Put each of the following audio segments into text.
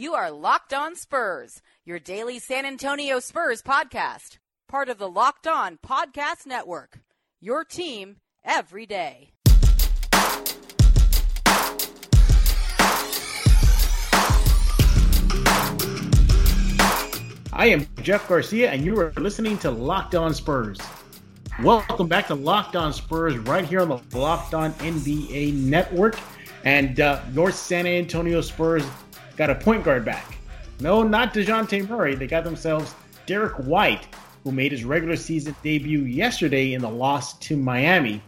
You are Locked On Spurs, your daily San Antonio Spurs podcast, part of the Locked On Podcast Network. Your team every day. I am Jeff Garcia, and you are listening to Locked On Spurs. Welcome back to Locked On Spurs, right here on the Locked On NBA Network. And uh, North San Antonio Spurs got a point guard back. No, not DeJounte Murray. They got themselves Derrick White, who made his regular season debut yesterday in the loss to Miami.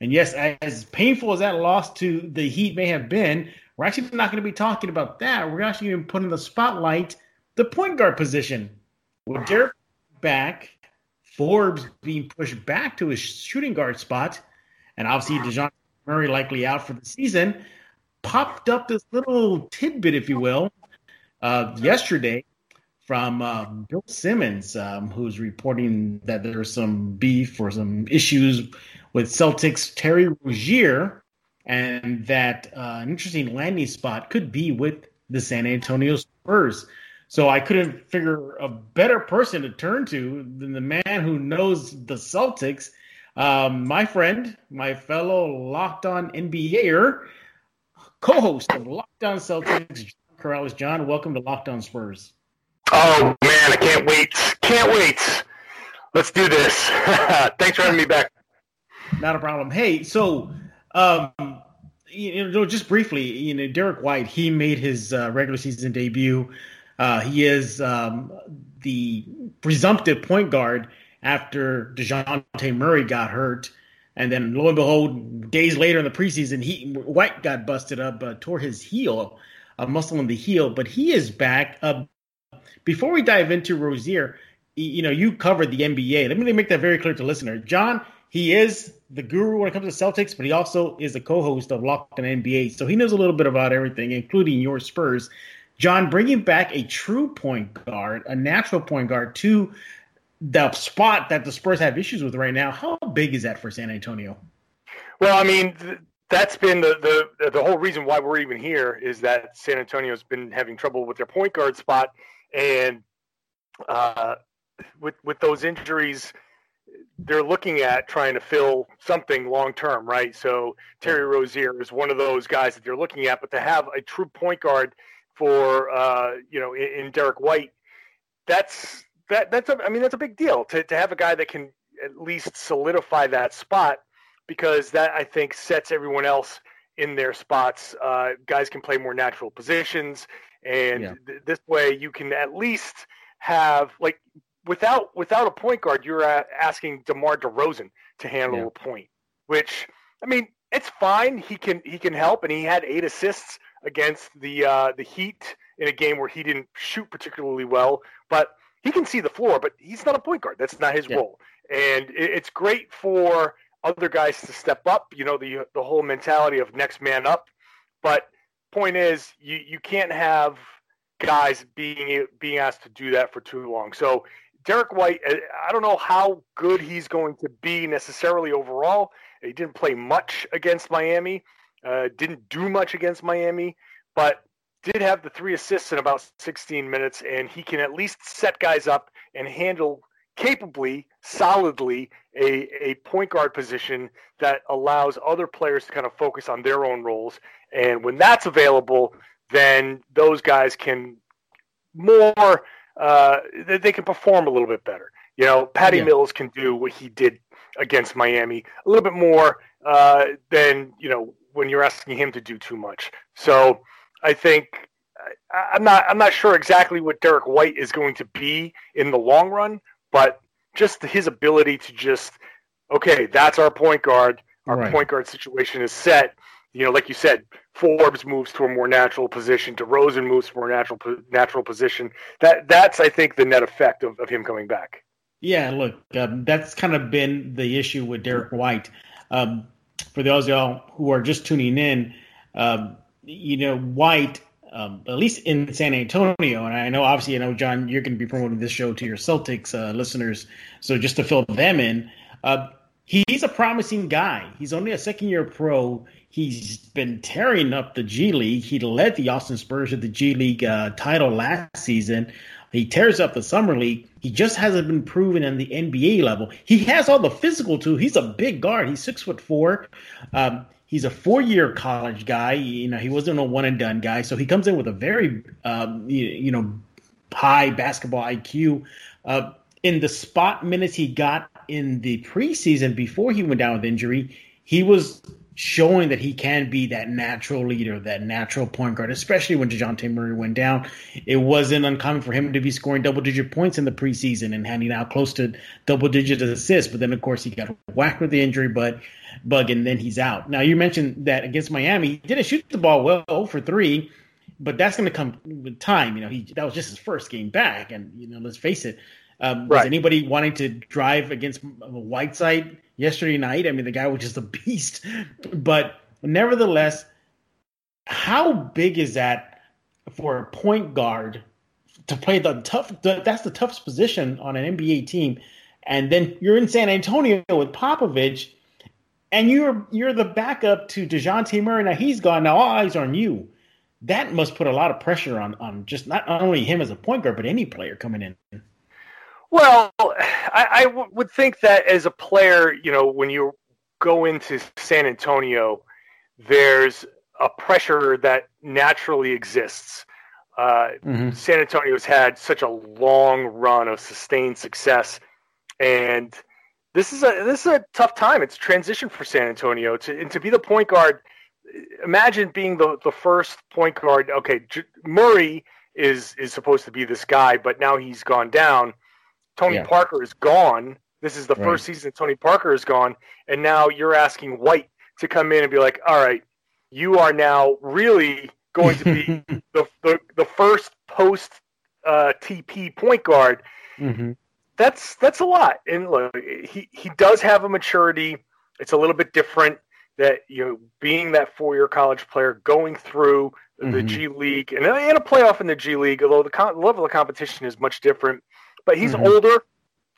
And yes, as painful as that loss to the Heat may have been, we're actually not going to be talking about that. We're actually going to put in the spotlight the point guard position. With Derrick back, Forbes being pushed back to his shooting guard spot, and obviously DeJounte Murray likely out for the season, popped up this little tidbit, if you will, uh, yesterday from uh, Bill Simmons, um, who's reporting that there's some beef or some issues with Celtics Terry Rozier, and that uh, an interesting landing spot could be with the San Antonio Spurs. So I couldn't figure a better person to turn to than the man who knows the Celtics, um, my friend, my fellow Locked On NBAer, co-host of Locked On Celtics, John Karalis. John, welcome to Locked On Spurs. Oh man, I can't wait! Can't wait! Let's do this. Thanks for having me back. Not a problem. Hey, so um, you know, just briefly, you know, Derrick White, he made his uh, regular season debut. Uh, he is um, the presumptive point guard after DeJounte Murray got hurt. And then lo and behold, days later in the preseason, he White got busted up, uh, tore his heel, a muscle in the heel, but he is back. Uh, before we dive into Rozier, you know, you covered the NBA. Let me make that very clear to listener. John, he is the guru when it comes to Celtics, but he also is the co-host of Locked on NBA, so he knows a little bit about everything, including your Spurs. John, bringing back a true point guard, a natural point guard to the spot that the Spurs have issues with right now. How big is that for San Antonio? Well, I mean, that's been the, the the whole reason why we're even here is that San Antonio's been having trouble with their point guard spot, and uh, with with those injuries, they're looking at trying to fill something long term, right? So Terry Rozier is one of those guys that they're looking at, but to have a true point guard for uh, you know in, in Derrick White, that's that that's a, I mean that's a big deal to to have a guy that can at least solidify that spot because that I think sets everyone else in their spots. Uh, guys can play more natural positions, and yeah. th- this way you can at least have like without without a point guard, you're asking DeMar DeRozan to handle yeah. a point, which I mean it's fine. He can he can help, and he had eight assists against the uh, the Heat in a game where he didn't shoot particularly well, but he can see the floor, but he's not a point guard. That's not his yeah. role. And it's great for other guys to step up. You know, the the whole mentality of next man up. But point is, you you can't have guys being being asked to do that for too long. So Derrick White, I don't know how good he's going to be necessarily overall. He didn't play much against Miami, uh, didn't do much against Miami, but did have the three assists in about 16 minutes, and he can at least set guys up and handle capably, solidly a, a point guard position that allows other players to kind of focus on their own roles. And when that's available, then those guys can more uh, they can perform a little bit better. You know, Patty yeah. Mills can do what he did against Miami a little bit more uh, than you know when you're asking him to do too much. So I think I'm not I'm not sure exactly what Derrick White is going to be in the long run, but just his ability to just okay, that's our point guard. Our right. point guard situation is set. You know, like you said, Forbes moves to a more natural position. DeRozan moves to a more natural natural position. That that's I think the net effect of, of him coming back. Yeah, look, um, that's kind of been the issue with Derek White. Um, for those of y'all who are just tuning in, um, you know, White um, at least in San Antonio. And I know, obviously, you know, John, you're going to be promoting this show to your Celtics uh, listeners. So just to fill them in, uh, he's a promising guy. He's only a second year pro. He's been tearing up the G League. He led the Austin Spurs to the G League uh, title last season. He tears up the summer league. He just hasn't been proven in the NBA level. He has all the physical too. He's a big guard. He's six foot four. Um, he's a four year college guy. You know, he wasn't a one and done guy. So he comes in with a very, um, you, you, know, high basketball IQ. Uh, in the spot minutes he got in the preseason before he went down with injury, he was showing that he can be that natural leader, that natural point guard, especially when DeJounte Murray went down. It wasn't uncommon for him to be scoring double digit points in the preseason and handing out close to double digit assists. But then, of course, he got whacked with the injury but bug, and then he's out. Now, you mentioned that against Miami, he didn't shoot the ball well for three, but that's going to come with time. You know, he that was just his first game back, and you know, let's face it. Um, right. Was anybody wanting to drive against Whiteside yesterday night? I mean, the guy was just a beast. But nevertheless, how big is that for a point guard to play the tough? The, that's the toughest position on an NBA team. And then you're in San Antonio with Popovich, and you're you're the backup to Dejounte Murray. Now he's gone. Now all eyes on you. That must put a lot of pressure on on just not only him as a point guard, but any player coming in. Well, I, I w- would think that as a player, you know, when you go into San Antonio, there's a pressure that naturally exists. Uh, mm-hmm. San Antonio's had such a long run of sustained success, and this is a this is a tough time. It's a transition for San Antonio to and to be the point guard. Imagine being the the first point guard. Okay, J- Murray is is supposed to be this guy, but now he's gone down Tony yeah. Parker is gone. This is the right. first season Tony Parker is gone, and now you're asking White to come in and be like, "All right, you are now really going to be the, the, the first post uh, TP point guard." Mm-hmm. That's that's a lot, and look, he he does have a maturity. It's a little bit different that you know being that four year college player going through the mm-hmm. G League and, and a playoff in the G League, although the con- level of competition is much different but he's mm-hmm. older,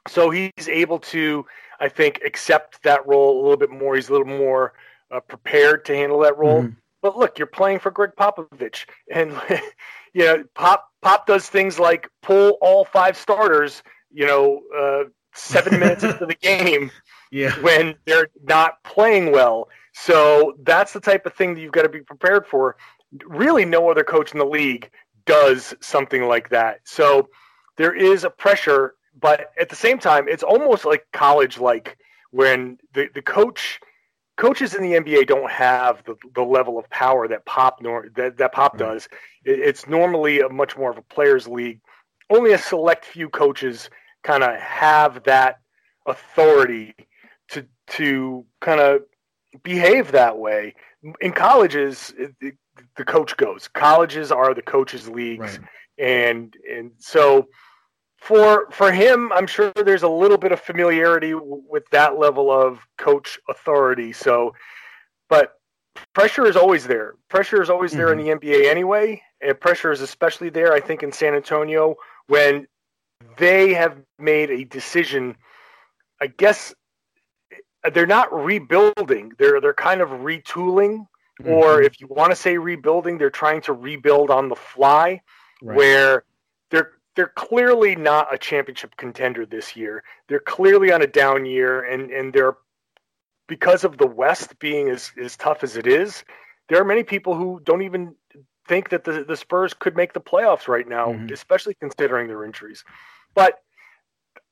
so he's able to, I think, accept that role a little bit more. He's a little more uh, prepared to handle that role. Mm-hmm. But look, you're playing for Gregg Popovich, and you know, Pop Pop does things like pull all five starters. You know, uh, seven minutes into the game, yeah. when they're not playing well. So that's the type of thing that you've got to be prepared for. Really, no other coach in the league does something like that. So there is a pressure, but at the same time, it's almost like college like when the, the coach coaches in the NBA don't have the, the level of power that Pop nor that, that Pop mm-hmm. does. It, it's normally a much more of a players' league. Only a select few coaches kind of have that authority to to kind of behave that way. In colleges, it, it, the coach goes. Colleges are the coaches' leagues, right. And and so for for him, I'm sure there's a little bit of familiarity w- with that level of coach authority. So, but pressure is always there. Pressure is always mm-hmm. there in mm-hmm. the NBA anyway, and pressure is especially there, I think, in San Antonio when they have made a decision. I guess they're not rebuilding; they're they're kind of retooling, mm-hmm. or if you want to say rebuilding, they're trying to rebuild on the fly, right. where they're they're clearly not a championship contender this year. They're clearly on a down year, and and they're because of the West being as as tough as it is. There are many people who don't even think that the, the Spurs could make the playoffs right now, mm-hmm. especially considering their injuries. But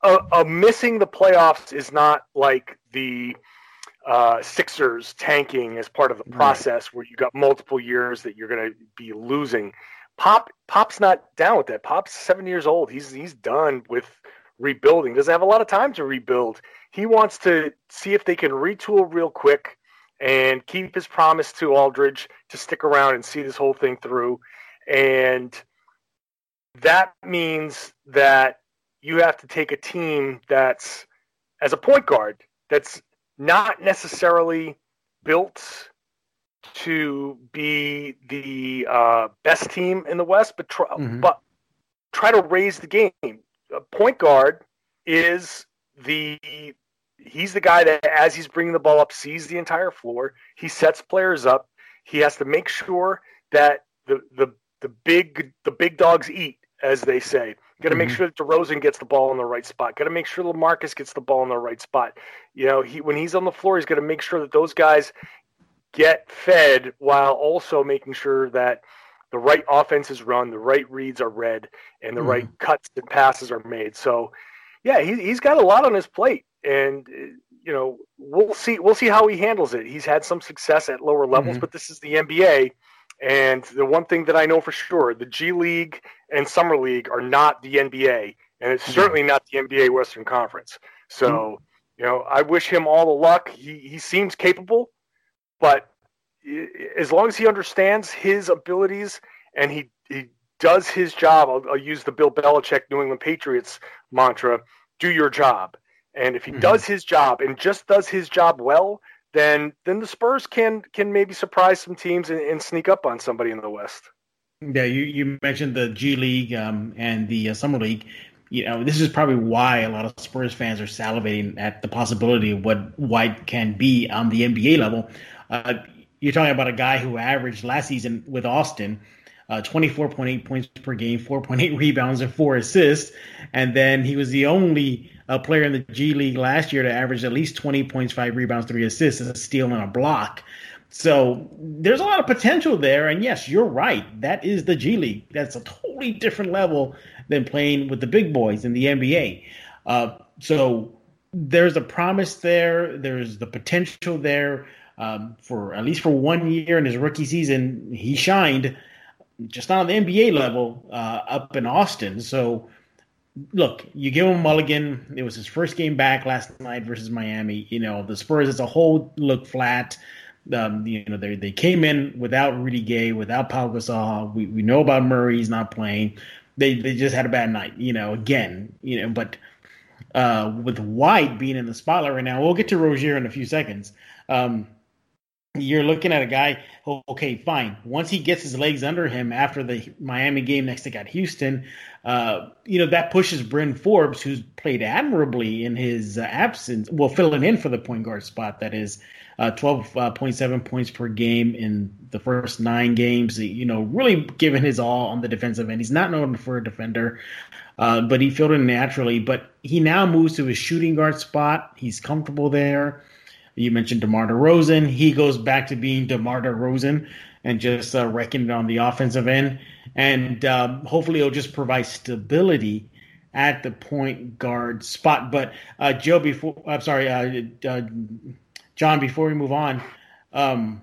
a, a missing the playoffs is not like the uh, Sixers tanking as part of the process right. where you got multiple years that you're going to be losing. Pop Pop's not down with that. Pop's seven years old. He's he's done with rebuilding. Doesn't have a lot of time to rebuild. He wants to see if they can retool real quick and keep his promise to Aldridge to stick around and see this whole thing through. And that means that you have to take a team that's as a point guard that's not necessarily built to be the uh, best team in the West, but try, mm-hmm. but try to raise the game. A point guard is the he's the guy that, as he's bringing the ball up, sees the entire floor. He sets players up. He has to make sure that the the the big the big dogs eat, as they say. Got to mm-hmm. make sure that DeRozan gets the ball in the right spot. Got to make sure LaMarcus gets the ball in the right spot. You know, he when he's on the floor, he's got to make sure that those guys get fed while also making sure that the right offense is run, the right reads are read, and the mm-hmm. right cuts and passes are made. So, yeah, he, he's got a lot on his plate, and you know we'll see we'll see how he handles it. He's had some success at lower levels, mm-hmm. but this is the NBA, and the one thing that I know for sure, the G League and Summer League are not the NBA, and it's mm-hmm. certainly not the NBA Western Conference. So, mm-hmm. you know, I wish him all the luck. He he seems capable, but as long as he understands his abilities and he he does his job, I'll, I'll use the Bill Belichick New England Patriots mantra: "Do your job." And if he mm-hmm. does his job and just does his job well, then then the Spurs can can maybe surprise some teams and, and sneak up on somebody in the West. Yeah, you, you mentioned the G League um, and the uh, Summer League. You know, this is probably why a lot of Spurs fans are salivating at the possibility of what White can be on the NBA level. Uh, you're talking about a guy who averaged last season with Austin uh, 24.8 points per game, 4.8 rebounds, and four assists. And then he was the only uh, player in the G League last year to average at least 20 points, five rebounds, three assists, a steal, and a block. So there's a lot of potential there. And yes, you're right. That is the G League. That's a totally different level than playing with the big boys in the NBA. Uh, so there's a promise there. There's the potential there. Um, for at least for one year in his rookie season, he shined just not on the NBA level uh, up in Austin. So, look, you give him Mulligan. It was his first game back last night versus Miami. You know, the Spurs as a whole look flat. Um, you know, they they came in without Rudy Gay, without Pau Gasol. We we know about Murray; he's not playing. They they just had a bad night. You know, again. You know, but uh, with White being in the spotlight right now, we'll get to Rozier in a few seconds. Um, you're looking at a guy, okay, fine. Once he gets his legs under him after the Miami game next to at Houston, uh, you know, that pushes Bryn Forbes, who's played admirably in his uh, absence, well, filling in for the point guard spot, that is, uh, 12.7 uh, points per game in the first nine games. You know, really giving his all on the defensive end. He's not known for a defender, uh, but he filled in naturally. But he now moves to his shooting guard spot. He's comfortable there. You mentioned DeMar DeRozan. He goes back to being DeMar DeRozan and just uh, wrecking it on the offensive end. And um, hopefully it'll just provide stability at the point guard spot. But uh, Joe, before I'm sorry, uh, uh, John, before we move on, um,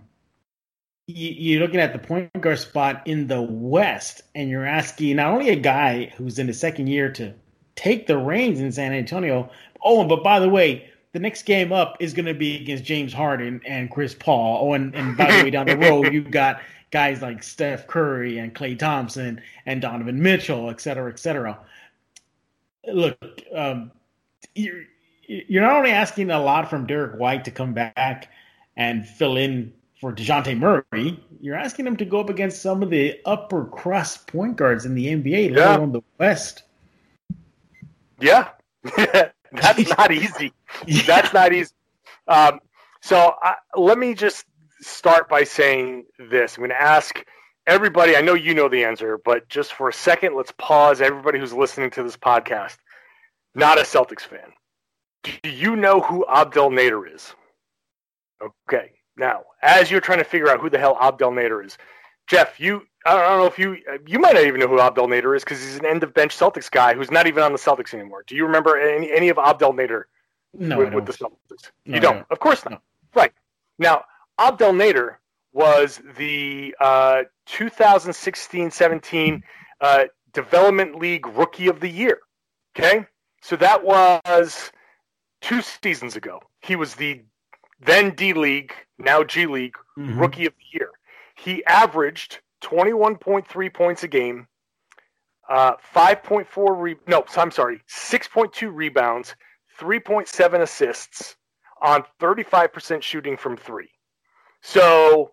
you, are looking at the point guard spot in the West, and you're asking not only a guy who's in his second year to take the reins in San Antonio. Oh, but by the way, the next game up is going to be against James Harden and Chris Paul. Oh, and, and by the way, down the road, you've got guys like Steph Curry and Klay Thompson and Donovan Mitchell, et cetera, et cetera. Look, um, you're, you're not only asking a lot from Derrick White to come back and fill in for DeJounte Murray, you're asking him to go up against some of the upper crust point guards in the NBA, yeah. let alone the West. Yeah. That's not easy. That's not easy. Um, so I, let me just start by saying this. I'm going to ask everybody. I know you know the answer, but just for a second, let's pause. Everybody who's listening to this podcast, not a Celtics fan, do you know who Abdel Nader is? Okay. Now, as you're trying to figure out who the hell Abdel Nader is, Jeff, you I don't know if you you might not even know who Abdel Nader is because he's an end of bench Celtics guy who's not even on the Celtics anymore. Do you remember any any of Abdel Nader no, with, with the Celtics? No, you don't, don't, of course not. No. Right now, Abdel Nader was the uh, 2016-17 uh, Development League Rookie of the Year. Okay, so that was two seasons ago. He was the then D League, now G League mm-hmm. Rookie of the Year. He averaged 21.3 points a game, uh, 5.4 re- no, I'm sorry, 6.2 rebounds, 3.7 assists on 35% shooting from three. So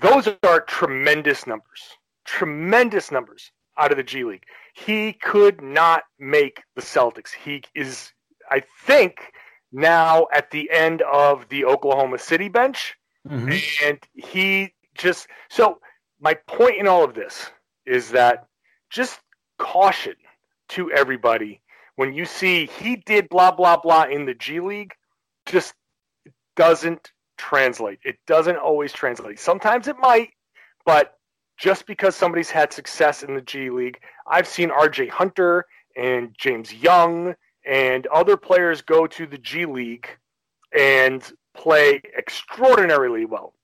those are tremendous numbers. Tremendous numbers out of the G League. He could not make the Celtics. He is, I think, now at the end of the Oklahoma City bench. Mm-hmm. And he just so my point in all of this is that just caution to everybody when you see he did blah blah blah in the G League, just doesn't translate. It doesn't always translate. Sometimes it might, but just because somebody's had success in the G League, I've seen RJ Hunter and James Young and other players go to the G League and play extraordinarily well.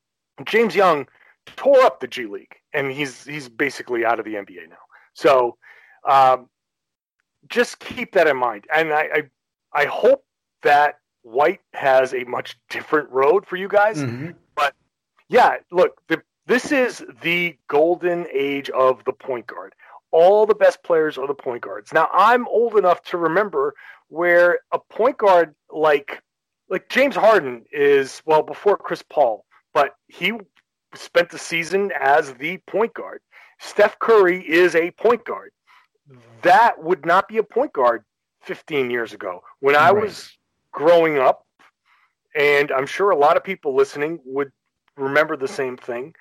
James Young tore up the G League, and he's he's basically out of the NBA now. So um, just keep that in mind, and I, I, I hope that White has a much different road for you guys. Mm-hmm. But yeah, look, the, this is the golden age of the point guard. All the best players are the point guards. Now I'm old enough to remember where a point guard like like James Harden is well before Chris Paul, but he spent the season as the point guard. Steph Curry is a point guard. That would not be a point guard 15 years ago. When I right. was growing up, and I'm sure a lot of people listening would remember the same thing.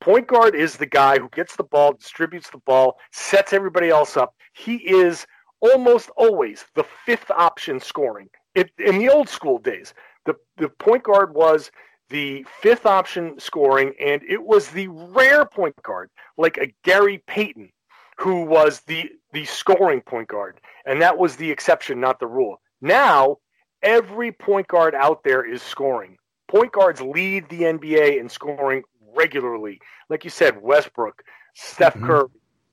Point guard is the guy who gets the ball, distributes the ball, sets everybody else up. He is almost always the fifth option scoring. It, in the old school days, the, the point guard was the fifth option scoring, and it was the rare point guard, like a Gary Payton, who was the the scoring point guard, and that was the exception, not the rule. Now, every point guard out there is scoring. Point guards lead the NBA in scoring regularly. Like you said, Westbrook, Steph mm-hmm. Curry,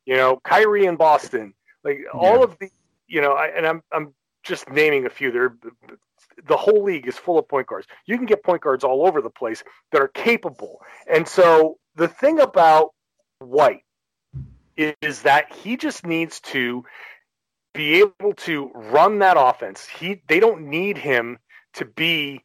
you know, Kyrie in Boston, like yeah. all of the, you know, I, and I'm I'm just naming a few. There, the whole league is full of point guards. You can get point guards all over the place that are capable. And so the thing about White is that he just needs to be able to run that offense. He they don't need him to be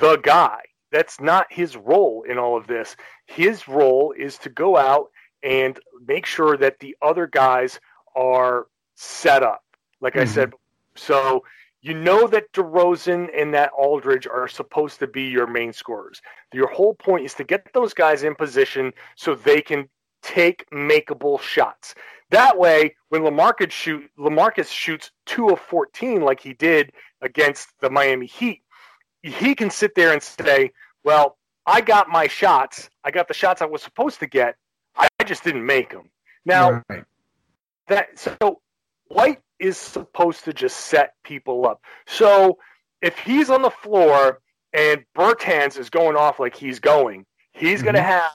the guy. That's not his role in all of this. His role is to go out and make sure that the other guys are set up. Like mm-hmm. I said, so you know that DeRozan and that Aldridge are supposed to be your main scorers. Your whole point is to get those guys in position so they can take makeable shots. That way, when Lamarcus shoot Lamarcus shoots two of fourteen like he did against the Miami Heat, he can sit there and say, "Well, I got my shots. I got the shots I was supposed to get. I just didn't make them." Now, right. that so White is supposed to just set people up. So if he's on the floor and Bertans is going off like he's going, he's mm-hmm. going to have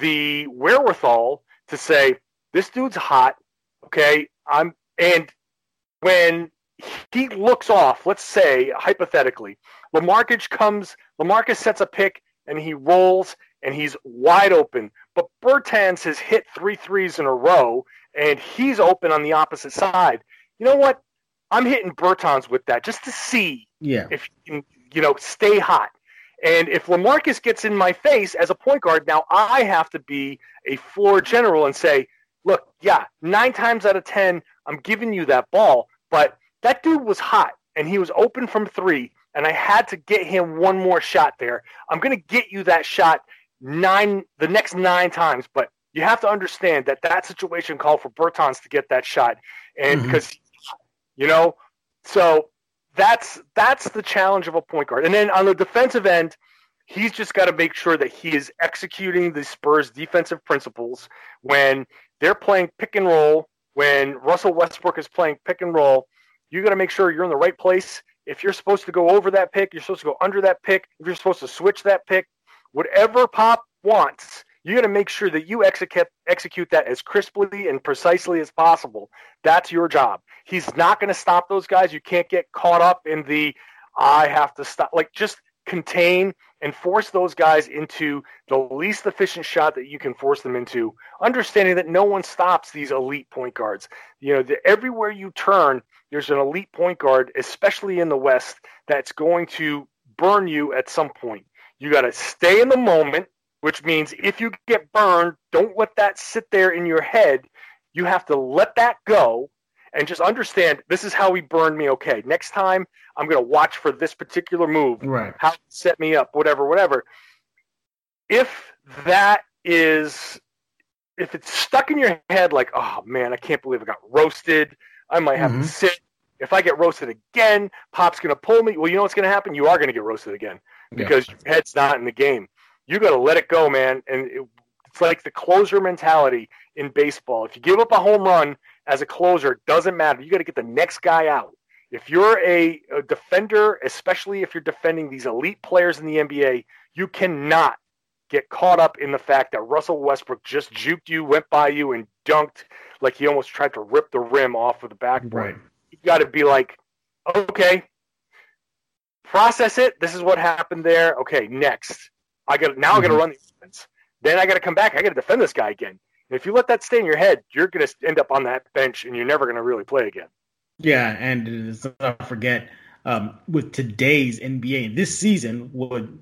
the wherewithal to say, "This dude's hot." Okay, I'm and when he looks off, let's say hypothetically, Lamarcus comes, Lamarcus sets a pick and he rolls and he's wide open. But Bertans has hit three threes in a row and he's open on the opposite side. You know what? I'm hitting Bertans with that just to see yeah. if you can, you know, stay hot. And if Lamarcus gets in my face as a point guard, now I have to be a floor general and say, look, yeah, nine times out of 10, I'm giving you that ball, but that dude was hot and he was open from three, and I had to get him one more shot there. I'm going to get you that shot nine, the next nine times, but you have to understand that that situation called for Bertans to get that shot. And mm-hmm. You know, so that's that's the challenge of a point guard. And then on the defensive end, he's just got to make sure that he is executing the Spurs defensive principles when they're playing pick and roll, when Russell Westbrook is playing pick and roll, you got to make sure you're in the right place. If you're supposed to go over that pick, you're supposed to go under that pick. If you're supposed to switch that pick, whatever Pop wants, you got to make sure that you execute execute that as crisply and precisely as possible. That's your job. He's not going to stop those guys. You can't get caught up in the I have to stop. Like just contain and force those guys into the least efficient shot that you can force them into. Understanding that no one stops these elite point guards. You know, the, everywhere you turn, there's an elite point guard, especially in the West, that's going to burn you at some point. You got to stay in the moment which means if you get burned, don't let that sit there in your head. You have to let that go and just understand this is how he burned me. Okay, next time I'm going to watch for this particular move. Right. How to set me up, whatever, whatever. If that is, if it's stuck in your head, like, oh man, I can't believe I got roasted. I might have Mhm. to sit. If I get roasted again, Pop's going to pull me. Well, you know what's going to happen? You are going to get roasted again because your head's not in the game. You got to let it go, man. And it, it's like the closer mentality in baseball. If you give up a home run as a closer, it doesn't matter. You got to get the next guy out. If you're a, a defender, especially if you're defending these elite players in the NBA, you cannot get caught up in the fact that Russell Westbrook just juked you, went by you, and dunked like he almost tried to rip the rim off of the backboard. Right. You got to be like, okay, process it. This is what happened there. Okay, next. I got now. I got to run the offense. Then I got to come back. I got to defend this guy again. And if you let that stay in your head, you're going to end up on that bench, and you're never going to really play again. Yeah, and let's not forget um, with today's NBA this season, would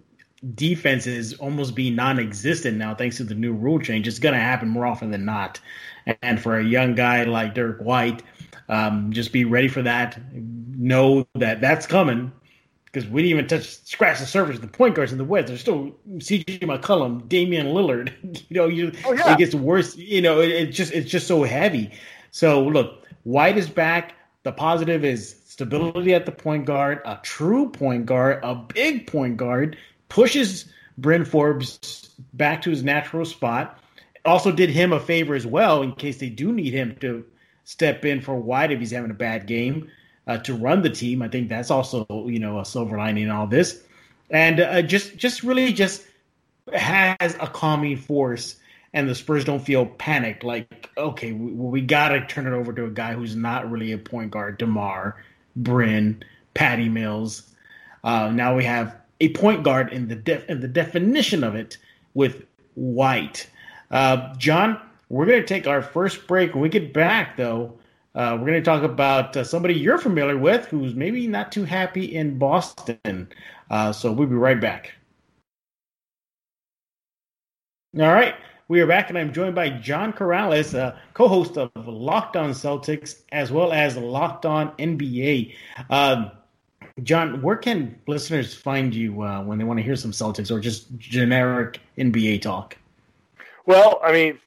defenses almost be non-existent now thanks to the new rule change. It's going to happen more often than not. And for a young guy like Derrick White, um, just be ready for that. Know that that's coming because we didn't even touch scratch the surface of the point guards in the West. There's still CJ McCollum, Damian Lillard. you know, you, Oh, yeah. it gets worse. You know, it, it just it's just so heavy. So look, White is back. The positive is stability at the point guard, a true point guard, a big point guard, pushes Bryn Forbes back to his natural spot. Also did him a favor as well in case they do need him to step in for White if he's having a bad game uh, to run the team. I think that's also you know a silver lining in all this, and uh, just just really just has a calming force and the Spurs don't feel panicked. Like, okay, we, we got to turn it over to a guy who's not really a point guard. Demar, Bryn, Patty Mills. Uh, now we have a point guard in the def- in the definition of it with White. Uh, John, we're going to take our first break. When we get back, though, uh, we're going to talk about uh, somebody you're familiar with who's maybe not too happy in Boston. Uh, so we'll be right back. All right. We are back, and I'm joined by John Karalis, uh, co-host of Locked On Celtics, as well as Locked On NBA. Um, John, where can listeners find you uh, when they want to hear some Celtics or just generic NBA talk? Well, I mean,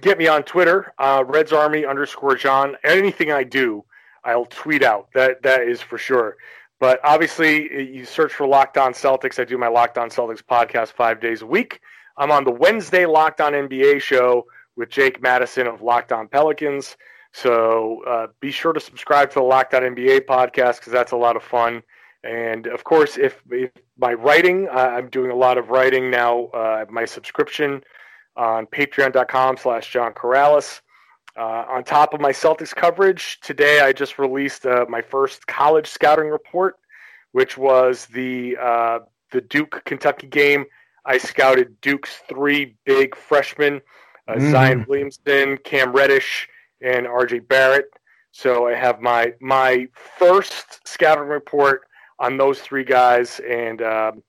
get me on Twitter, uh, Reds Army underscore John. Anything I do, I'll tweet out. That that is for sure. But obviously, you search for Locked On Celtics. I do my Locked On Celtics podcast five days a week. I'm on the Wednesday Locked On NBA show with Jake Madison of Locked On Pelicans. So uh, be sure to subscribe to the Locked On NBA podcast because that's a lot of fun. And of course, if, if my writing, uh, I'm doing a lot of writing now. Uh, my subscription on patreon.com slash John Karalis. Uh, on top of my Celtics coverage, today I just released uh, my first college scouting report, which was the uh, the Duke Kentucky game. I scouted Duke's three big freshmen, uh, Mhm. Zion Williamson, Cam Reddish, and RJ Barrett. So I have my my first scouting report on those three guys, and um,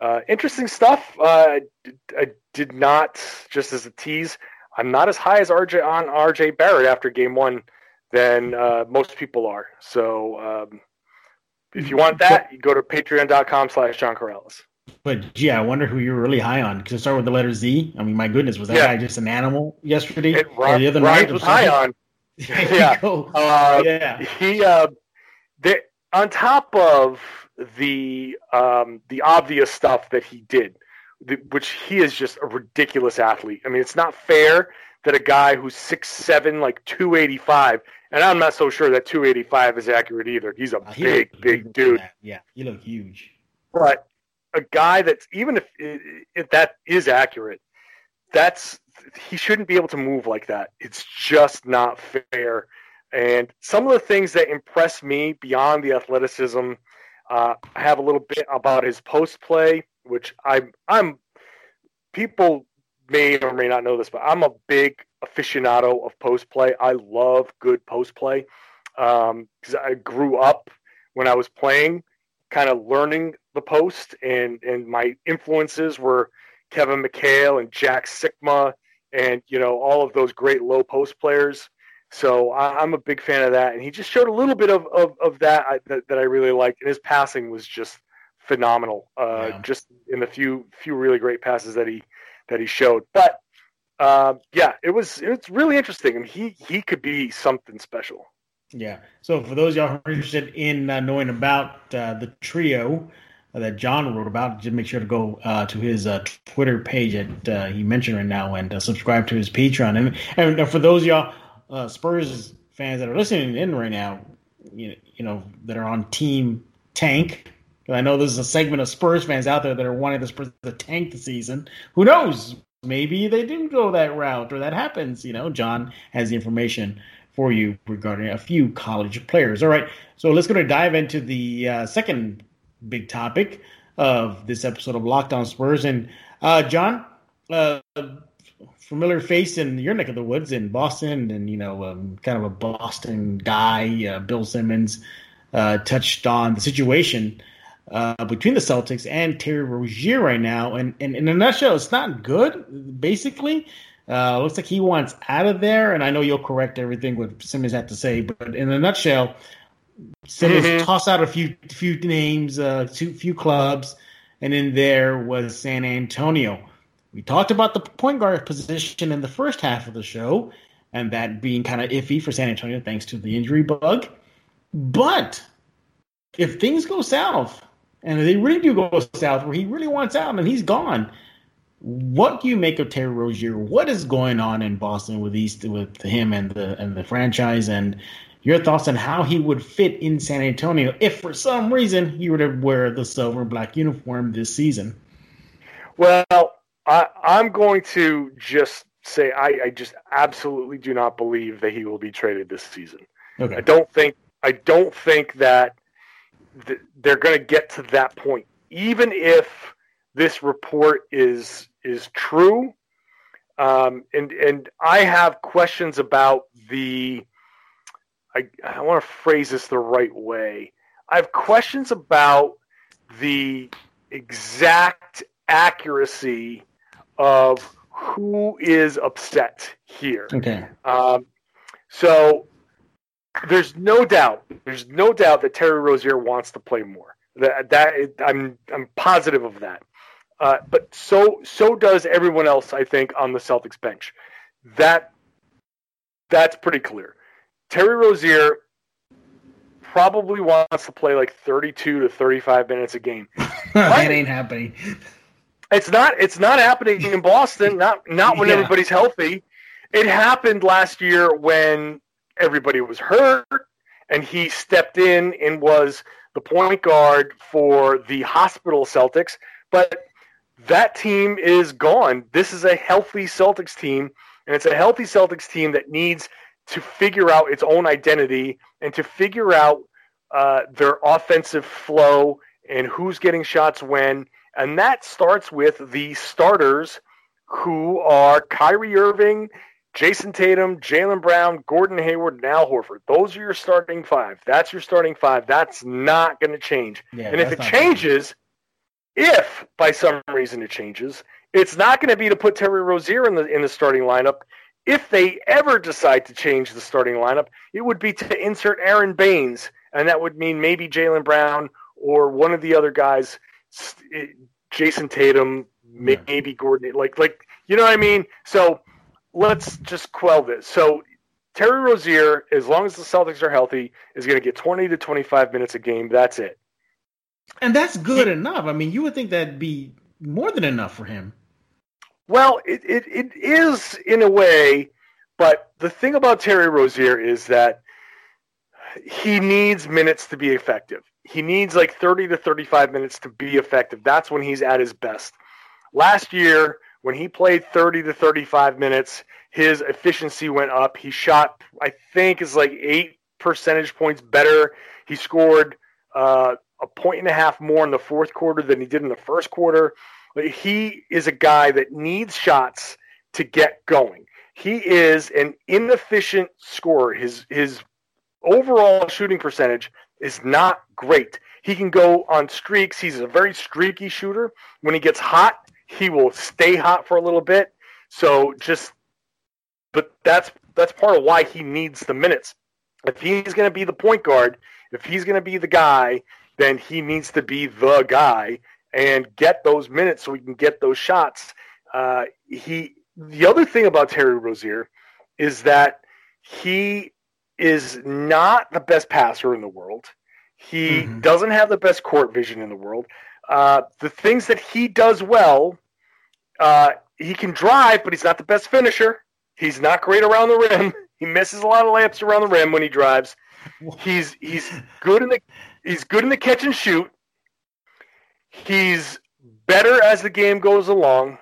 uh, interesting stuff. Uh, I, I did not, just as a tease, I'm not as high as RJ on RJ Barrett after game one than uh, most people are. So um, if you want that, you go to patreon.com slash John Karalis. But gee, I wonder who you're really high on. Because it start with the letter Z. I mean, my goodness, was that Yeah. guy just an animal yesterday It, or the other Ryan night? was high on. Yeah. Uh, yeah. he uh, the, on top of the um, the obvious stuff that he did, the, which he is just a ridiculous athlete. I mean, it's not fair that a guy who's six seven, like two eighty five, and I'm not so sure that two eighty five is accurate either. He's a Uh, he big, looked big dude. Yeah, he looked huge. but a guy that's even if, if that is accurate, that's he shouldn't be able to move like that. It's just not fair. And some of the things that impress me beyond the athleticism, uh, I have a little bit about his post play, which I'm I'm people may or may not know this, but I'm a big aficionado of post play. I love good post play um, because I grew up when I was playing kind of learning the post, and and my influences were Kevin McHale and Jack Sikma, and you know all of those great low post players. So I, am a big fan of that, and he just showed a little bit of of, of that, I, that that I really liked, and his passing was just phenomenal. Uh, yeah. Just in the few few really great passes that he that he showed, but uh, yeah, it was it's really interesting, and he he could be something special. Yeah. So for those y'all who are interested in uh, knowing about uh, the trio that John wrote about, just make sure to go uh, to his uh, Twitter page that uh, he mentioned right now and uh, subscribe to his Patreon. And and for those y'all Spurs fans that are listening in right now, you you know that are on Team Tank. I know there's a segment of Spurs fans out there that are wanting the Spurs to tank the season. Who knows? maybe they didn't go that route or that happens. You know, John has the information for you regarding a few college players. All right, so let's go to dive into the uh, second big topic of this episode of Locked On Spurs. And uh, John, uh, familiar face in your neck of the woods in Boston, and you know, um, kind of a Boston guy, uh, Bill Simmons, uh, touched on the situation uh, between the Celtics and Terry Rozier right now. And, and in a nutshell, it's not good. Basically, uh, looks like he wants out of there. And I know you'll correct everything what Simmons had to say, but in a nutshell, Simmons mm-hmm. tossed out a few few names, a uh, few clubs, and in there was San Antonio. We talked about the point guard position in the first half of the show, and that being kind of iffy for San Antonio thanks to the injury bug. But if things go south, and they really do go south where he really wants out and he's gone. What do you make of Terry Rozier? What is going on in Boston with East with him and the and the franchise and your thoughts on how he would fit in San Antonio if for some reason he were to wear the silver and black uniform this season? Well, I, am going to just say I, I, just absolutely do not believe that he will be traded this season. Okay. I don't think I don't think that they're going to get to that point, even if this report is is true. Um, and and I have questions about the. I I want to phrase this the right way. I have questions about the exact accuracy of who is upset here. Okay. Um, so there's no doubt. There's no doubt that Terry Rozier wants to play more. That that I'm I'm positive of that. Uh, but so so does everyone else. I think on the Celtics bench. That that's pretty clear. Terry Rozier probably wants to play like 32 to 35 minutes a game. it ain't happening. It's not. It's not happening in Boston. Not not when yeah. everybody's healthy. It happened last year when everybody was hurt, and he stepped in and was the point guard for the hospital Celtics. But that team is gone. This is a healthy Celtics team, and it's a healthy Celtics team that needs to figure out its own identity and to figure out uh, their offensive flow and who's getting shots when. And that starts with the starters who are Kyrie Irving Jayson Tatum, Jaylen Brown, Gordon Hayward, and Al Horford. Those are your starting five. That's your starting five. That's not going to change. Yeah, and if it changes, if by some reason it changes, it's not going to be to put Terry Rozier in the in the starting lineup. If they ever decide to change the starting lineup, it would be to insert Aron Baynes, and that would mean maybe Jaylen Brown or one of the other guys, eh, Jayson Tatum, maybe yeah. Gordon. Like like you know what I mean? So let's just quell this. So Terry Rozier, as long as the Celtics are healthy, is going to get 20 to 25 minutes a game. That's it. And that's good enough. I mean, you would think that'd be more than enough for him. Well, it, it, it is in a way, but the thing about Terry Rozier is that he needs minutes to be effective. He needs like 30 to 35 minutes to be effective. That's when he's at his best. Last year, when he played 30 to 35 minutes, his efficiency went up. He shot, I think, is like eight percentage points better. He scored uh, a point and a half more in the fourth quarter than he did in the first quarter. But he is a guy that needs shots to get going. He is an inefficient scorer. His his overall shooting percentage is not great. He can go on streaks. He's a very streaky shooter. When he gets hot, he will stay hot for a little bit. So just, but that's that's part of why he needs the minutes. If he's going to be the point guard, if he's going to be the guy, then he needs to be the guy and get those minutes so he can get those shots. Uh, he the other thing about Terry Rozier is that he is not the best passer in the world. He mm-hmm. doesn't have the best court vision in the world. Uh, the things that he does well, uh, he can drive, but he's not the best finisher. He's not great around the rim. He misses a lot of layups around the rim when he drives. He's he's good in the he's good in the catch and shoot. He's better as the game goes along.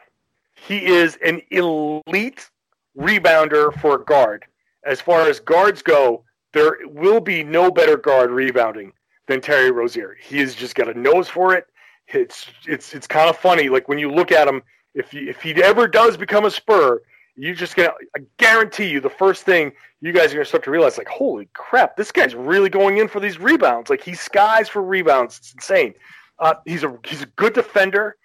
He is an elite rebounder for a guard. As far as guards go, there will be no better guard rebounding than Terry Rozier. He has just got a nose for it. It's it's it's kind of funny. Like when you look at him, if he, if he ever does become a Spur, you're just gonna I guarantee you the first thing you guys are gonna start to realize, like, holy crap, this guy's really going in for these rebounds. Like he skies for rebounds. It's insane. Uh, he's a he's a good defender,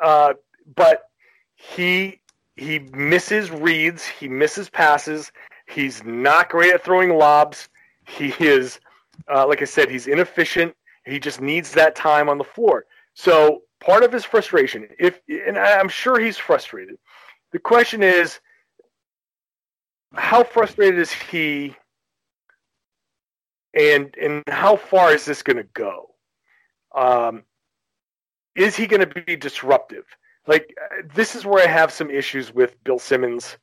uh, but he he misses reads, he misses passes. He's not great at throwing lobs. He is, uh, like I said, he's inefficient. He just needs that time on the floor. So part of his frustration, if and I'm sure he's frustrated. The question is, how frustrated is he, and and how far is this going to go? Um, is he going to be disruptive? Like this is where I have some issues with Bill Simmons'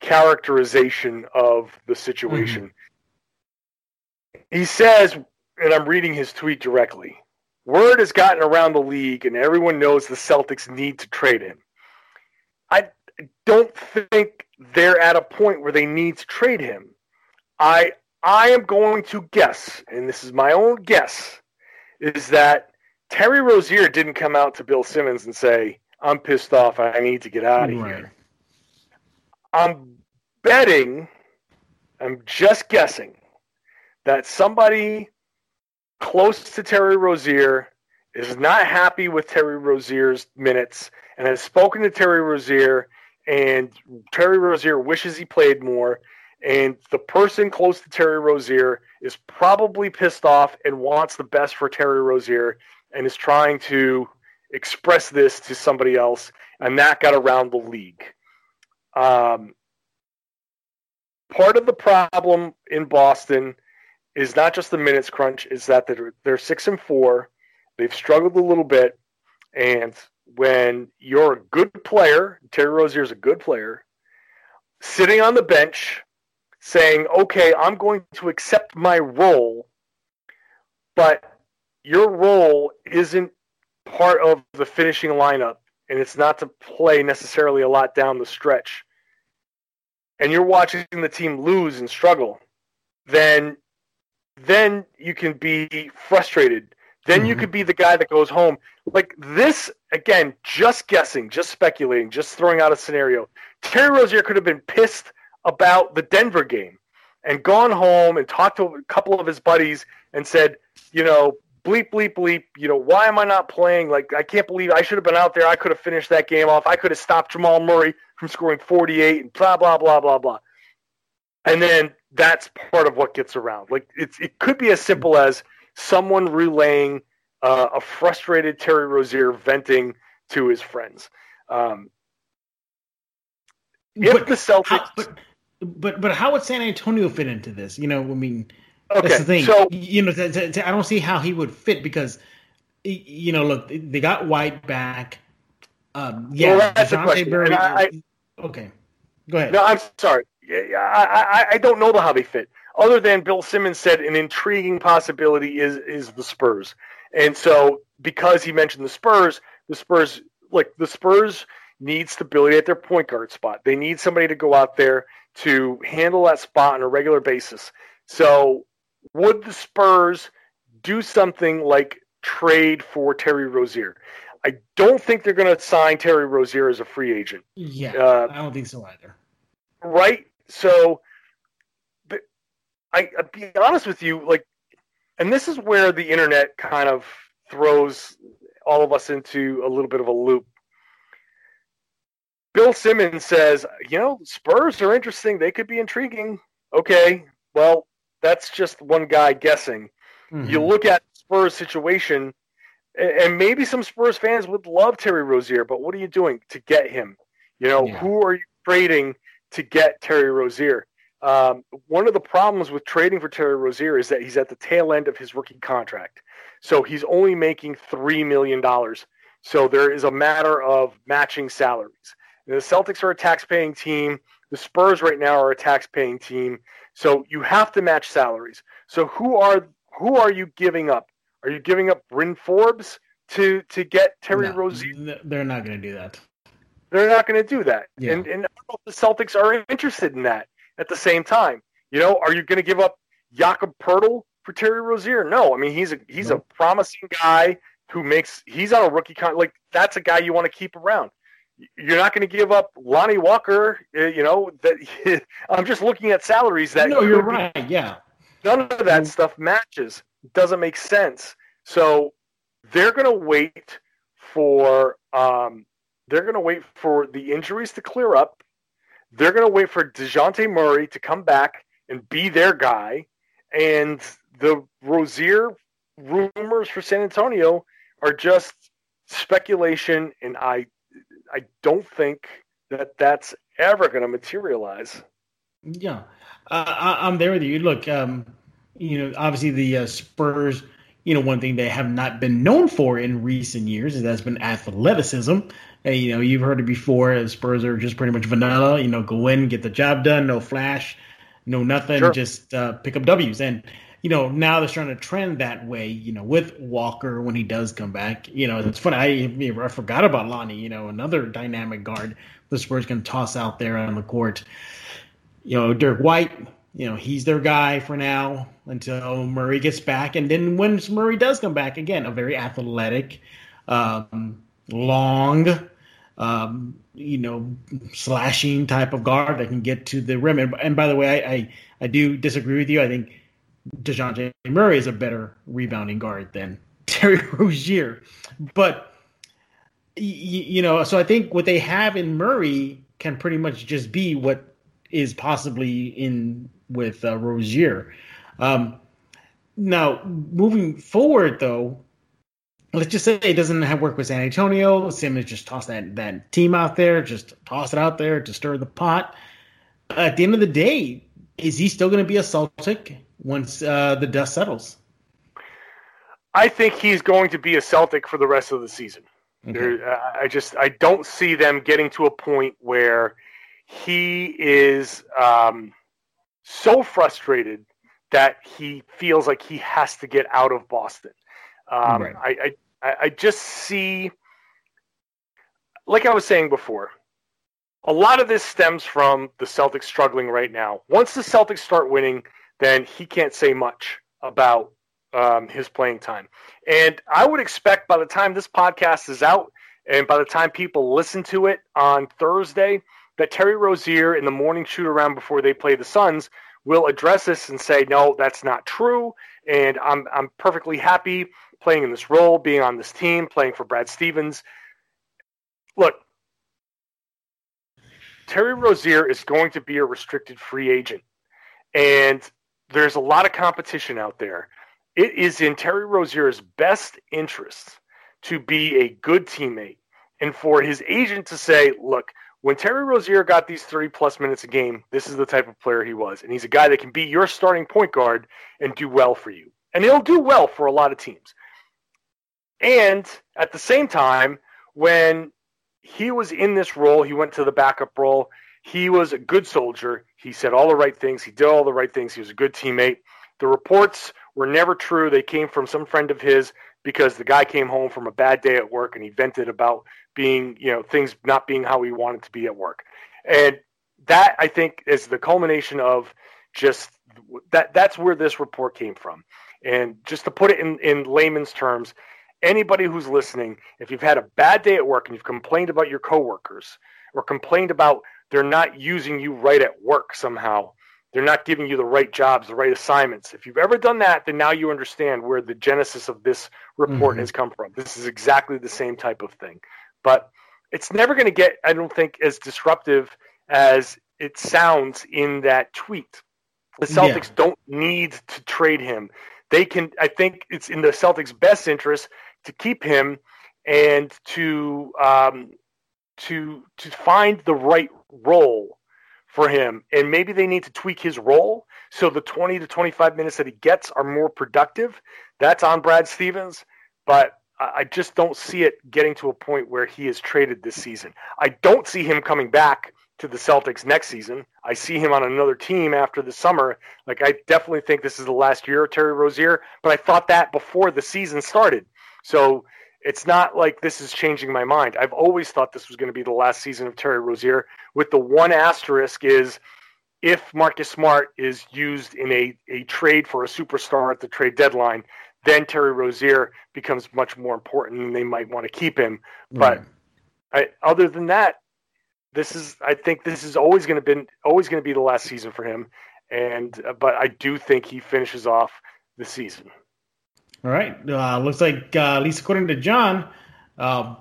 characterization of the situation. Mm-hmm. He says, and I'm reading his tweet directly. Word has gotten around the league, and everyone knows the Celtics need to trade him. I don't think they're at a point where they need to trade him. I I am going to guess, and this is my own guess, is that Terry Rozier didn't come out to Bill Simmons and say, "I'm pissed off. I need to get out of right. here." I'm betting, I'm just guessing, that somebody close to Terry Rozier is not happy with Terry Rozier's minutes and has spoken to Terry Rozier, and Terry Rozier wishes he played more. And the person close to Terry Rozier is probably pissed off and wants the best for Terry Rozier and is trying to express this to somebody else, and that got around the league. Um, part of the problem in Boston is not just the minutes crunch; is that they're, they're six and four. They've struggled a little bit, and when you're a good player, Terry Rozier is a good player, sitting on the bench saying, "Okay, I'm going to accept my role," but your role isn't part of the finishing lineup, and it's not to play necessarily a lot down the stretch and you're watching the team lose and struggle, then then you can be frustrated. Then mm-hmm. you could be the guy that goes home. Like this again, just guessing, just speculating, just throwing out a scenario. Terry Rozier could have been pissed about the Denver game and gone home and talked to a couple of his buddies and said, you know, bleep, bleep, bleep, you know, why am I not playing? Like, I can't believe I should have been out there. I could have finished that game off. I could have stopped Jamal Murray from scoring 48 and blah, blah, blah, blah, blah. And then that's part of what gets around. Like, it's, it could be as simple as someone relaying uh, a frustrated Terry Rozier venting to his friends. Um, if but the Celtics. How, but, but, but how would San Antonio fit into this? You know, I mean, Okay, That's the thing. So you know, th- th- I don't see how he would fit because you know, look, they got White back. Um, yeah, well, that's a question. Berry, I, okay, go ahead. No, I'm sorry. I, I, I don't know how they fit. Other than Bill Simmons said, an intriguing possibility is is the Spurs, and so because he mentioned the Spurs, the Spurs like the Spurs need stability at their point guard spot. They need somebody to go out there to handle that spot on a regular basis. So would the Spurs do something like trade for Terry Rozier? I don't think they're going to sign Terry Rozier as a free agent. Yeah, uh, I don't think so either. Right. So, but I, I'll be honest with you, like, and this is where the internet kind of throws all of us into a little bit of a loop. Bill Simmons says, you know, Spurs are interesting. They could be intriguing. Okay, well, that's just one guy guessing. Mm-hmm. You look at Spurs situation, and maybe some Spurs fans would love Terry Rozier, but what are you doing to get him? You know, yeah. who are you trading to get Terry Rozier? Um, one of the problems with trading for Terry Rozier is that he's at the tail end of his rookie contract. So he's only making $3 million. So there is a matter of matching salaries. And the Celtics are a tax paying team. The Spurs right now are a tax paying team. So you have to match salaries. So who are who are you giving up? Are you giving up Bryn Forbes to to get Terry no, Rozier? They're not going to do that. They're not going to do that. Yeah. And, and the Celtics are interested in that at the same time. You know, are you going to give up Jakob Poeltl for Terry Rozier? No. I mean, he's a he's no. a promising guy who makes he's on a rookie contract. Like that's a guy you want to keep around. You're not going to give up Lonnie Walker. Uh, you know that. I'm just looking at salaries that. No, you're right. Yeah. None of that mm-hmm. stuff matches. Doesn't make sense. So they're going to wait for um, they're going to wait for the injuries to clear up. They're going to wait for Dejounte Murray to come back and be their guy. And the Rozier rumors for San Antonio are just speculation, and I I don't think that that's ever going to materialize. Yeah, uh, I, am there with you. Look, um, you know, obviously the uh, Spurs. You know, one thing they have not been known for in recent years is that's been athleticism. And, you know, you've heard it before. The Spurs are just pretty much vanilla. You know, go in, get the job done, no flash, no nothing, sure. just uh, pick up W's. And you know, now they're starting to trend that way, you know, with Walker when he does come back. You know, it's funny. I, I forgot about Lonnie, you know, another dynamic guard the Spurs can toss out there on the court. You know, Derrick White, you know, he's their guy for now until Murray gets back. And then when Murray does come back, again, a very athletic, um, long, um, you know, slashing type of guard that can get to the rim. And, and by the way, I, I, I do disagree with you. I think Dejounte Murray is a better rebounding guard than Terry Rozier. But, you know, so I think what they have in Murray can pretty much just be what is possibly in with uh, Rozier. Um, now, moving forward, though, let's just say it doesn't have work with San Antonio. Simmons just toss that, that team out there, just toss it out there to stir the pot. At the end of the day, is he still going to be a Celtic? once uh, the dust settles? I think he's going to be a Celtic for the rest of the season. Okay. There, I just I don't see them getting to a point where he is um, so frustrated that he feels like he has to get out of Boston. Um, right. I, I I just see, like I was saying before, a lot of this stems from the Celtics struggling right now. Once the Celtics start winning, then he can't say much about um, his playing time. And I would expect by the time this podcast is out and by the time people listen to it on Thursday, that Terry Rozier in the morning shoot around before they play the Suns will address this and say, no, that's not true. And I'm, I'm perfectly happy playing in this role, being on this team, playing for Brad Stevens. Look, Terry Rozier is going to be a restricted free agent. And there's a lot of competition out there. It is in Terry Rozier's best interest to be a good teammate and for his agent to say, look, when Terry Rozier got these 30 plus minutes a game, this is the type of player he was. And he's a guy that can be your starting point guard and do well for you. And he'll do well for a lot of teams. And at the same time, when he was in this role, he went to the backup role. He was a good soldier. He said all the right things. He did all the right things. He was a good teammate. The reports were never true. They came from some friend of his because the guy came home from a bad day at work and he vented about being, you know, things not being how he wanted to be at work. And that I think is the culmination of just that that's where this report came from. And just to put it in, in layman's terms, anybody who's listening, if you've had a bad day at work and you've complained about your coworkers or complained about they're not using you right at work somehow. They're not giving you the right jobs, the right assignments. If you've ever done that, then now you understand where the genesis of this report mm-hmm. has come from. This is exactly the same type of thing. But it's never going to get, I don't think, as disruptive as it sounds in that tweet. The Celtics yeah. don't need to trade him. They can. I think it's in the Celtics' best interest to keep him and to um, to to find the right role for him. And maybe they need to tweak his role so the 20 to 25 minutes that he gets are more productive. That's on Brad Stevens, but I just don't see it getting to a point where he is traded this season. I don't see him coming back to the Celtics next season. I see him on another team after the summer. Like I definitely think this is the last year of Terry Rozier, but I thought that before the season started. So it's not like this is changing my mind. I've always thought this was going to be the last season of Terry Rozier. With the one asterisk is if Marcus Smart is used in a, a trade for a superstar at the trade deadline, then Terry Rozier becomes much more important and they might want to keep him. But I, other than that, this is I think this is always going to be always going to be the last season for him, and uh, but I do think he finishes off the season. All right, uh, looks like uh, at least according to John, uh,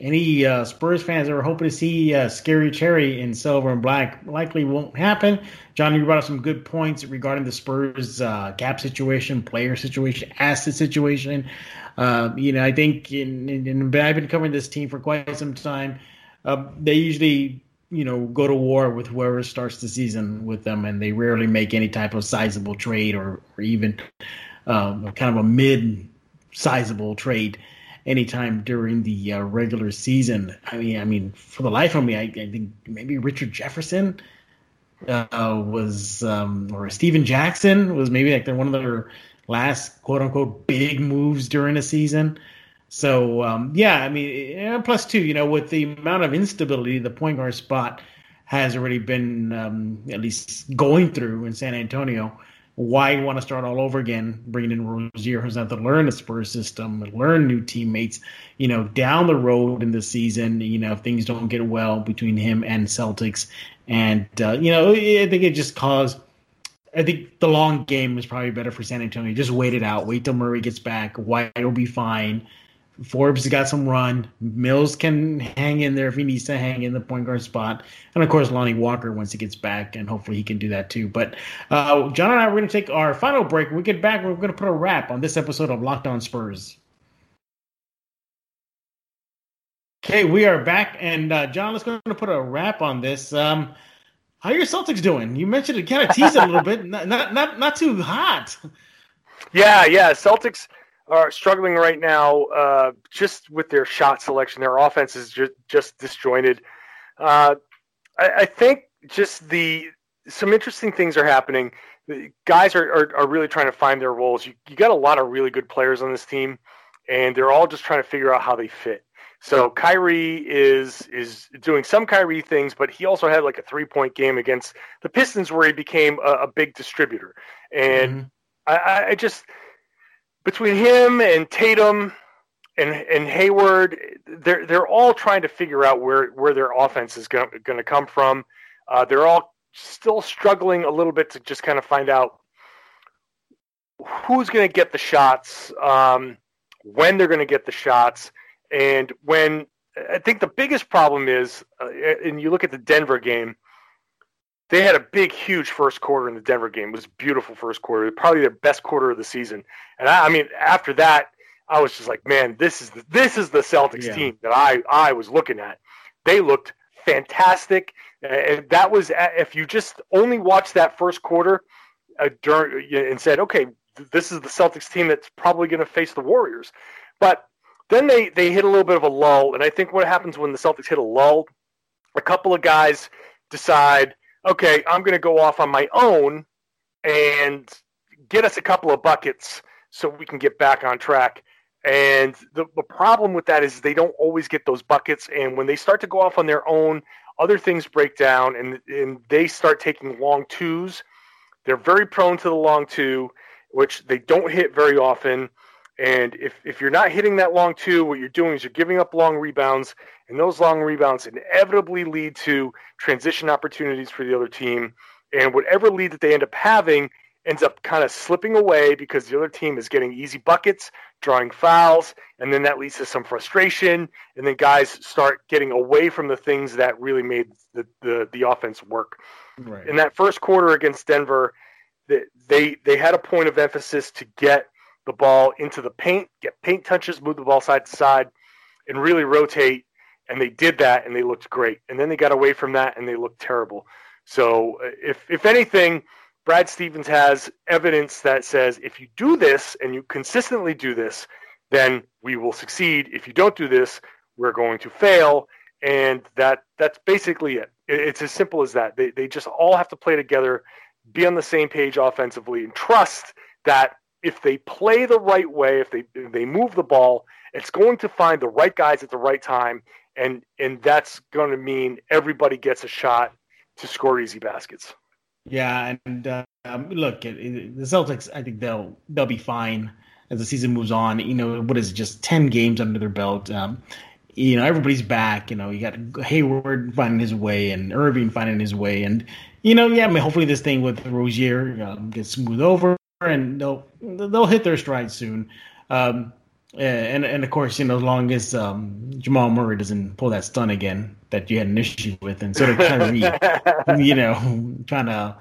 any uh, Spurs fans that were hoping to see uh, Scary Cherry in silver and black likely won't happen. John, you brought up some good points regarding the Spurs cap situation, player situation, asset situation. you know, I think in, in, in, I've been covering this team for quite some time uh, they usually you know go to war with whoever starts the season with them, and they rarely make any type of sizable trade or, or even um, kind of a mid sizable trade anytime during the uh, regular season. I mean, I mean, for the life of me, I, I think maybe Richard Jefferson uh, was, um, or Stephen Jackson was maybe like one of their last quote unquote big moves during the season. So um, yeah, I mean, plus two, you know, with the amount of instability the point guard spot has already been um, at least going through in San Antonio. Why you want to start all over again, bringing in Rozier, who's had to learn the Spurs system, learn new teammates, you know, down the road in the season, you know, if things don't get well between him and Celtics. And, uh, you know, I think it just caused I think the long game is probably better for San Antonio. Just wait it out. Wait till Murray gets back. White will be fine. Forbes has got some run. Mills can hang in there if he needs to hang in the point guard spot. And of course, Lonnie Walker once he gets back, and hopefully he can do that too. But uh, John and I we're going to take our final break. When we get back, we're going to put a wrap on this episode of Locked On Spurs. Okay, we are back, and uh, John, let's go to put a wrap on this. Um, how are your Celtics doing? You mentioned it, kind of teased it a little bit, not, not not not too hot. Yeah, yeah, Celtics are struggling right now uh, just with their shot selection. Their offense is just, just disjointed. Uh, I, I, think just the some interesting things are happening. The guys are, are, are, really trying to find their roles. You, you got a lot of really good players on this team, and they're all just trying to figure out how they fit. So Kyrie is is doing some Kyrie things, but he also had like a three point game against the Pistons where he became a, a big distributor. And mm-hmm. I, I just between him and Tatum and and Hayward, they're they're all trying to figure out where where their offense is going to come from. Uh, they're all still struggling a little bit to just kind of find out who's going to get the shots, um, when they're going to get the shots, and when. I think the biggest problem is, uh, and you look at the Denver game they had a big, huge first quarter in the Denver game. It was beautiful first quarter, probably their best quarter of the season. And I, I mean, after that, I was just like, man, this is the, this is the Celtics yeah. team that I I was looking at. They looked fantastic, and that was if you just only watched that first quarter uh, during and said, okay, this is the Celtics team that's probably going to face the Warriors. But then they they hit a little bit of a lull, and I think what happens when the Celtics hit a lull, a couple of guys decide okay, I'm going to go off on my own and get us a couple of buckets so we can get back on track. And the, the problem with that is they don't always get those buckets. And when they start to go off on their own, other things break down and, and they start taking long twos. They're very prone to the long two, which they don't hit very often. And if, if you're not hitting that long two, what you're doing is you're giving up long rebounds, and those long rebounds inevitably lead to transition opportunities for the other team. And whatever lead that they end up having ends up kind of slipping away because the other team is getting easy buckets, drawing fouls, and then that leads to some frustration, and then guys start getting away from the things that really made the the, the offense work. Right. In that first quarter against Denver, they they had a point of emphasis to get the ball into the paint, get paint touches, move the ball side to side, and really rotate. And they did that, and they looked great. And then they got away from that, and they looked terrible. So uh, if if anything, Brad Stevens has evidence that says if you do this and you consistently do this, then we will succeed. If you don't do this, we're going to fail. And that that's basically it. It's as simple as that. They they just all have to play together, be on the same page offensively, and trust that if they play the right way, if they if they move the ball, it's going to find the right guys at the right time, and and that's going to mean everybody gets a shot to score easy baskets. Yeah, and uh, um, look, the Celtics, I think they'll they'll be fine as the season moves on. You know, what is it, just ten games under their belt? Um, you know, everybody's back. You know, you got Hayward finding his way and Irving finding his way, and you know, yeah, I mean, hopefully this thing with Rozier um, gets smoothed over and they'll they'll hit their stride soon. Um, and and of course, you know, as long as um, Jamal Murray doesn't pull that stun again that you had an issue with, and sort of Kyrie, you know, trying to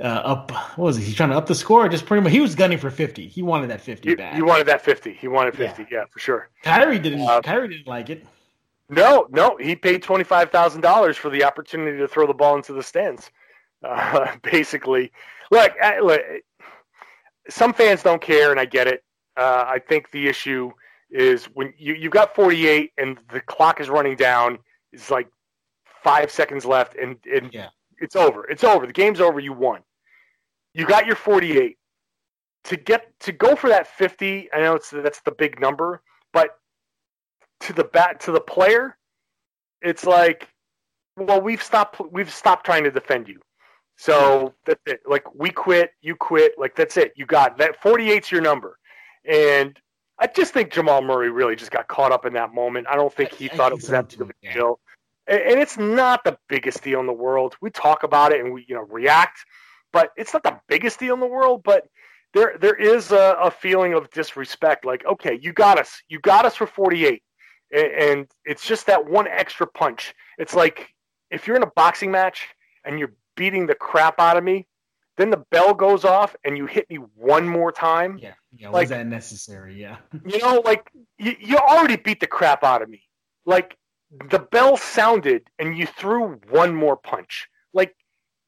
uh, up what was he? He's trying to up the score. Just pretty much, he was gunning for fifty. He wanted that fifty he, back. He wanted that fifty. He wanted fifty. Yeah, yeah for sure. Kyrie didn't. Uh, Kyrie didn't like it. No, no, he paid twenty five thousand dollars for the opportunity to throw the ball into the stands. Uh, basically, look, look, some fans don't care, and I get it. Uh, I think the issue is when you you've got 48 and the clock is running down. It's like five seconds left, and and yeah. it's over. It's over. The game's over. You won. You got your 48. To get to go for that 50, I know it's that's the big number, but to the bat to the player, it's like, well, we've stopped we've stopped trying to defend you. So that's it. Like we quit, you quit. Like that's it. You got that. 48's your number, and I just think Jamal Murray really just got caught up in that moment. I don't think he I, thought I it was that big of a deal. And, and it's not the biggest deal in the world. We talk about it and we you know react, but it's not the biggest deal in the world. But there there is a, a feeling of disrespect. Like okay, you got us, you got us for 48, and, and it's just that one extra punch. It's like if you're in a boxing match and you're beating the crap out of me. Then the bell goes off and you hit me one more time. Yeah, yeah. Like, was that necessary? Yeah. You know, like you, you already beat the crap out of me. Like the bell sounded and you threw one more punch. Like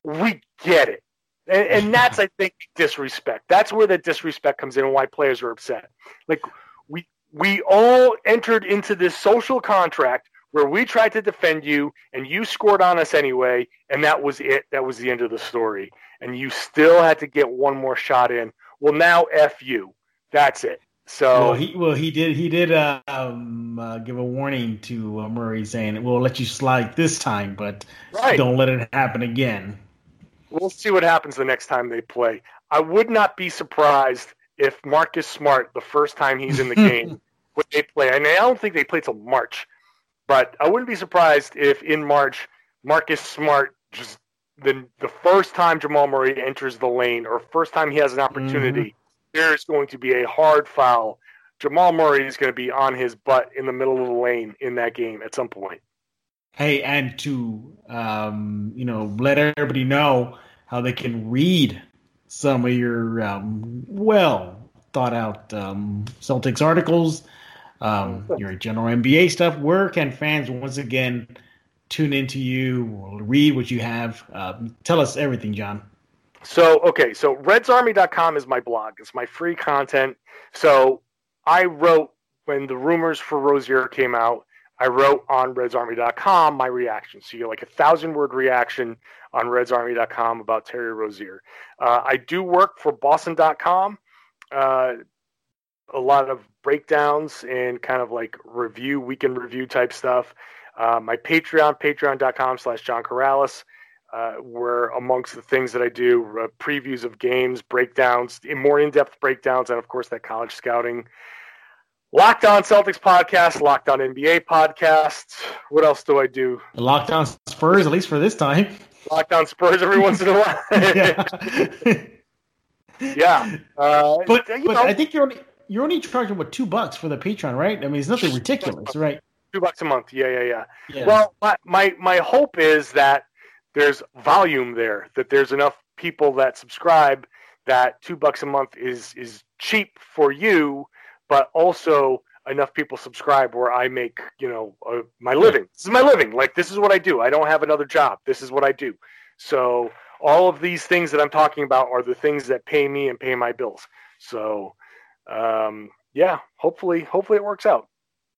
we get it. And, and that's, I think, disrespect. That's where the disrespect comes in and why players are upset. Like we we all entered into this social contract where we tried to defend you and you scored on us anyway, and that was it. That was the end of the story. And you still had to get one more shot in. Well, now f you. That's it. So well, he well he did he did uh, um, uh, give a warning to uh, Murray saying we'll let you slide this time, but right. don't let it happen again. We'll see what happens the next time they play. I would not be surprised if Marcus Smart, the first time he's in the game, would they play. And I don't think they play till March. But I wouldn't be surprised if in March Marcus Smart just the the first time Jamal Murray enters the lane or first time he has an opportunity, mm-hmm. there's going to be a hard foul. Jamal Murray is going to be on his butt in the middle of the lane in that game at some point. Hey, and to um, you know, let everybody know how they can read some of your um, well thought out um, Celtics articles um, your general NBA stuff. Where can fans once again tune into you, read what you have? Uh, tell us everything, John. So, okay, so redsarmy.com is my blog. It's my free content. So, I wrote when the rumors for Rozier came out, I wrote on redsarmy.com my reaction. So, you get like a thousand word reaction on redsarmy.com about Terry Rozier. Uh, I do work for boston.com. Uh, a lot of breakdowns and kind of like review, weekend review type stuff. Uh, my Patreon, patreon.com slash John Karalis, uh, were amongst the things that I do uh, previews of games, breakdowns, more in depth breakdowns, and of course that college scouting. Locked On Celtics podcast, Locked On NBA podcast. What else do I do? Locked On Spurs, at least for this time. Locked On Spurs every once in a while. Yeah, uh, but, but know, I think you're only you're only charging what two bucks for the Patreon, right? I mean, it's nothing ridiculous, right? Two bucks a month. Yeah, yeah, yeah. yeah. Well, my, my my hope is that there's volume there, that there's enough people that subscribe that two bucks a month is is cheap for you, but also enough people subscribe where I make you know uh, my living. This is my living. Like this is what I do. I don't have another job. This is what I do. So all of these things that I'm talking about are the things that pay me and pay my bills. So um, yeah, hopefully hopefully it works out.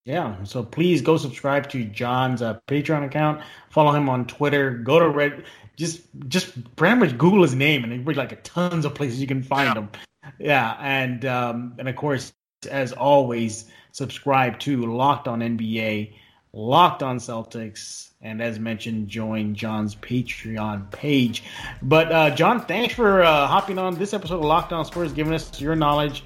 Yeah, so please go subscribe to John's uh, Patreon account. Follow him on Twitter. Go to Red. Just just pretty much Google his name, and there's like tons of places you can find yeah. him. Yeah, and um, and of course, as always, subscribe to Locked On NBA, Locked On Celtics, and as mentioned, join John's Patreon page. But uh, John, thanks for uh, hopping on this episode of Locked On Spurs, giving us your knowledge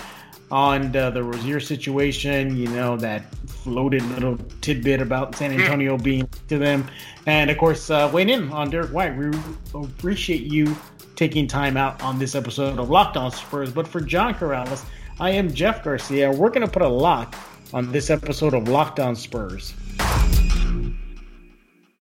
on the, the Rozier situation, you know, that floated little tidbit about San Antonio being to them. And of course, uh, weighing in on Derrick White. We appreciate you taking time out on this episode of Locked On Spurs. But for John Karalis, I am Jeff Garcia. We're going to put a lock on this episode of Locked On Spurs.